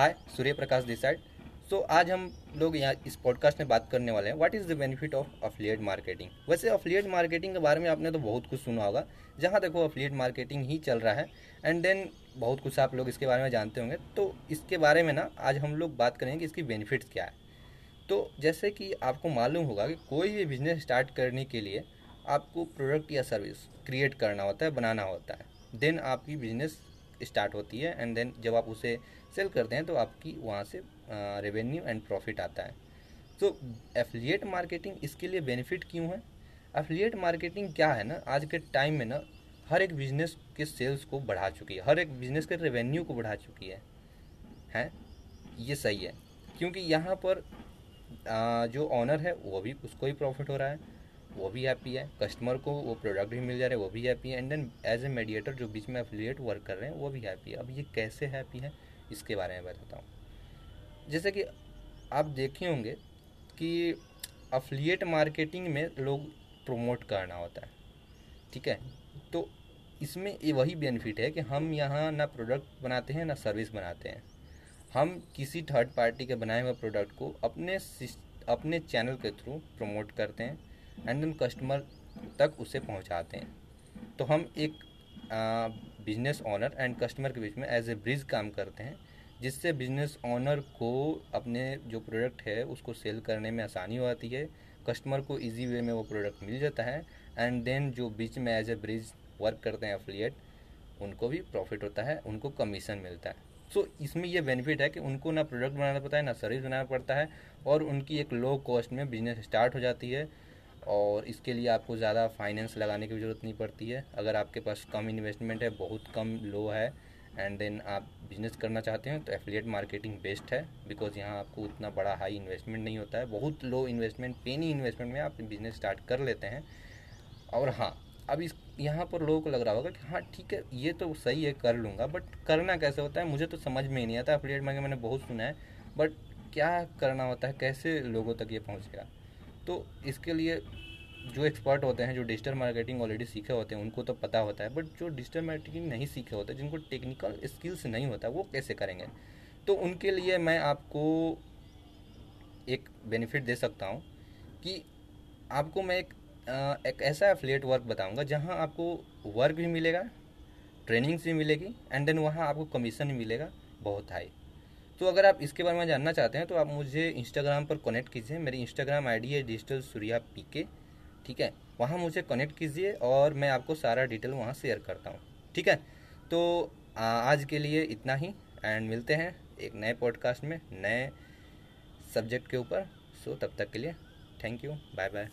Hi Surya Prakash this side so आज हम लोग यहाँ इस पॉडकास्ट में बात करने वाले हैं what is the benefit of affiliate marketing वैसे अफिलिएट मार्केटिंग के बारे में आपने तो बहुत कुछ सुना होगा। जहाँ देखो अफिलिएट मार्केटिंग ही चल रहा है एंड देन बहुत कुछ आप लोग इसके बारे में जानते होंगे। तो इसके बारे में ना, आज हम लोग बात करेंगे कि इसकी बेनिफिट्स क्या है। तो जैसे कि आपको मालूम होगा कि कोई भी बिज़नेस स्टार्ट करने के लिए आपको प्रोडक्ट या सर्विस क्रिएट करना होता है, बनाना होता है। देन आपकी बिज़नेस स्टार्ट होती है एंड देन जब आप उसे सेल करते हैं तो आपकी वहाँ से रेवेन्यू एंड प्रॉफिट आता है। तो एफिलिएट मार्केटिंग इसके लिए बेनिफिट क्यों है? एफिलिएट मार्केटिंग क्या है ना? आज के टाइम में ना हर एक बिज़नेस के सेल्स को बढ़ा चुकी है हर एक बिज़नेस के रेवेन्यू को बढ़ा चुकी है। हैं? ये सही है क्योंकि यहाँ पर आ, जो ऑनर है वो भी उसको ही प्रॉफिट हो रहा है। वो भी हैप्पी है। कस्टमर को वो प्रोडक्ट भी मिल जा रहा है, वो भी हैप्पी है। And then as a mediator जो बीच में एफिलिएट वर्क कर रहे हैं, वो भी हैप्पी है। अब ये कैसे हैप्पी है, इसके बारे में बताता हूँ। जैसे कि आप देखे होंगे कि अफिलिएट मार्केटिंग में लोग प्रमोट करना होता है। ठीक है? तो इसमें ये वही बेनिफिट है कि हम यहाँ ना प्रोडक्ट बनाते हैं, ना सर्विस बनाते हैं। हम किसी थर्ड पार्टी के बनाए हुए प्रोडक्ट को अपने अपने चैनल के थ्रू प्रमोट करते हैं। एंड देन कस्टमर तक उसे पहुंचाते हैं। तो हम एक बिज़नेस ओनर एंड कस्टमर के बीच में एज ए ब्रिज काम करते हैं जिससे बिज़नेस ओनर को अपने जो प्रोडक्ट है उसको सेल करने में आसानी हो जाती है कस्टमर को इजी वे में वो प्रोडक्ट मिल जाता है एंड देन जो बीच में एज ए ब्रिज वर्क करते हैं अफिलिएट उनको भी प्रॉफिट होता है उनको कमीशन मिलता है। सो so, इसमें ये बेनिफिट है कि उनको ना प्रोडक्ट बनाना पड़ता है ना सर्विस बनाना पड़ता है और उनकी एक लो कॉस्ट में बिज़नेस स्टार्ट हो जाती है और इसके लिए आपको ज़्यादा फाइनेंस लगाने की ज़रूरत नहीं पड़ती है। अगर आपके पास कम इन्वेस्टमेंट है, बहुत कम लो है एंड देन आप बिज़नेस करना चाहते हैं तो एफिलिएट मार्केटिंग बेस्ट है बिकॉज़ यहाँ आपको उतना बड़ा हाई इन्वेस्टमेंट नहीं होता है। बहुत लो इन्वेस्टमेंट पेनी इन्वेस्टमेंट में आप बिज़नेस स्टार्ट कर लेते हैं। और हाँ अब इस, यहाँ पर लोगों को लग रहा होगा कि हाँ ठीक है, ये तो सही है, कर लूँगा बट करना कैसे होता है? मुझे तो समझ में ही नहीं आता। एफिलिएट मार्केट मैंने बहुत सुना है बट क्या करना होता है? कैसे लोगों तक ये पहुँचेगा? तो इसके लिए जो एक्सपर्ट होते हैं, जो डिजिटल मार्केटिंग ऑलरेडी सीखे होते हैं, उनको तो पता होता है बट जो डिजिटल मार्केटिंग नहीं सीखे होते, जिनको टेक्निकल स्किल्स नहीं होता, वो कैसे करेंगे? तो उनके लिए मैं आपको एक बेनिफिट दे सकता हूँ कि आपको मैं एक एक ऐसा एफिलेट वर्क बताऊँगा, जहाँ आपको वर्क भी मिलेगा ट्रेनिंग्स भी मिलेगी एंड देन वहाँ आपको कमीशन भी मिलेगा, बहुत हाई तो अगर आप इसके बारे में जानना चाहते हैं तो आप मुझे इंस्टाग्राम पर कनेक्ट कीजिए। मेरी इंस्टाग्राम आईडी है डिजिटल सूर्या पी के ठीक है? वहाँ मुझे कनेक्ट कीजिए और मैं आपको सारा डिटेल वहाँ शेयर करता हूँ, ठीक है? तो आज के लिए इतना ही एंड मिलते हैं एक नए पॉडकास्ट में, नए सब्जेक्ट के ऊपर। सो तब तक के लिए थैंक यू बाय बाय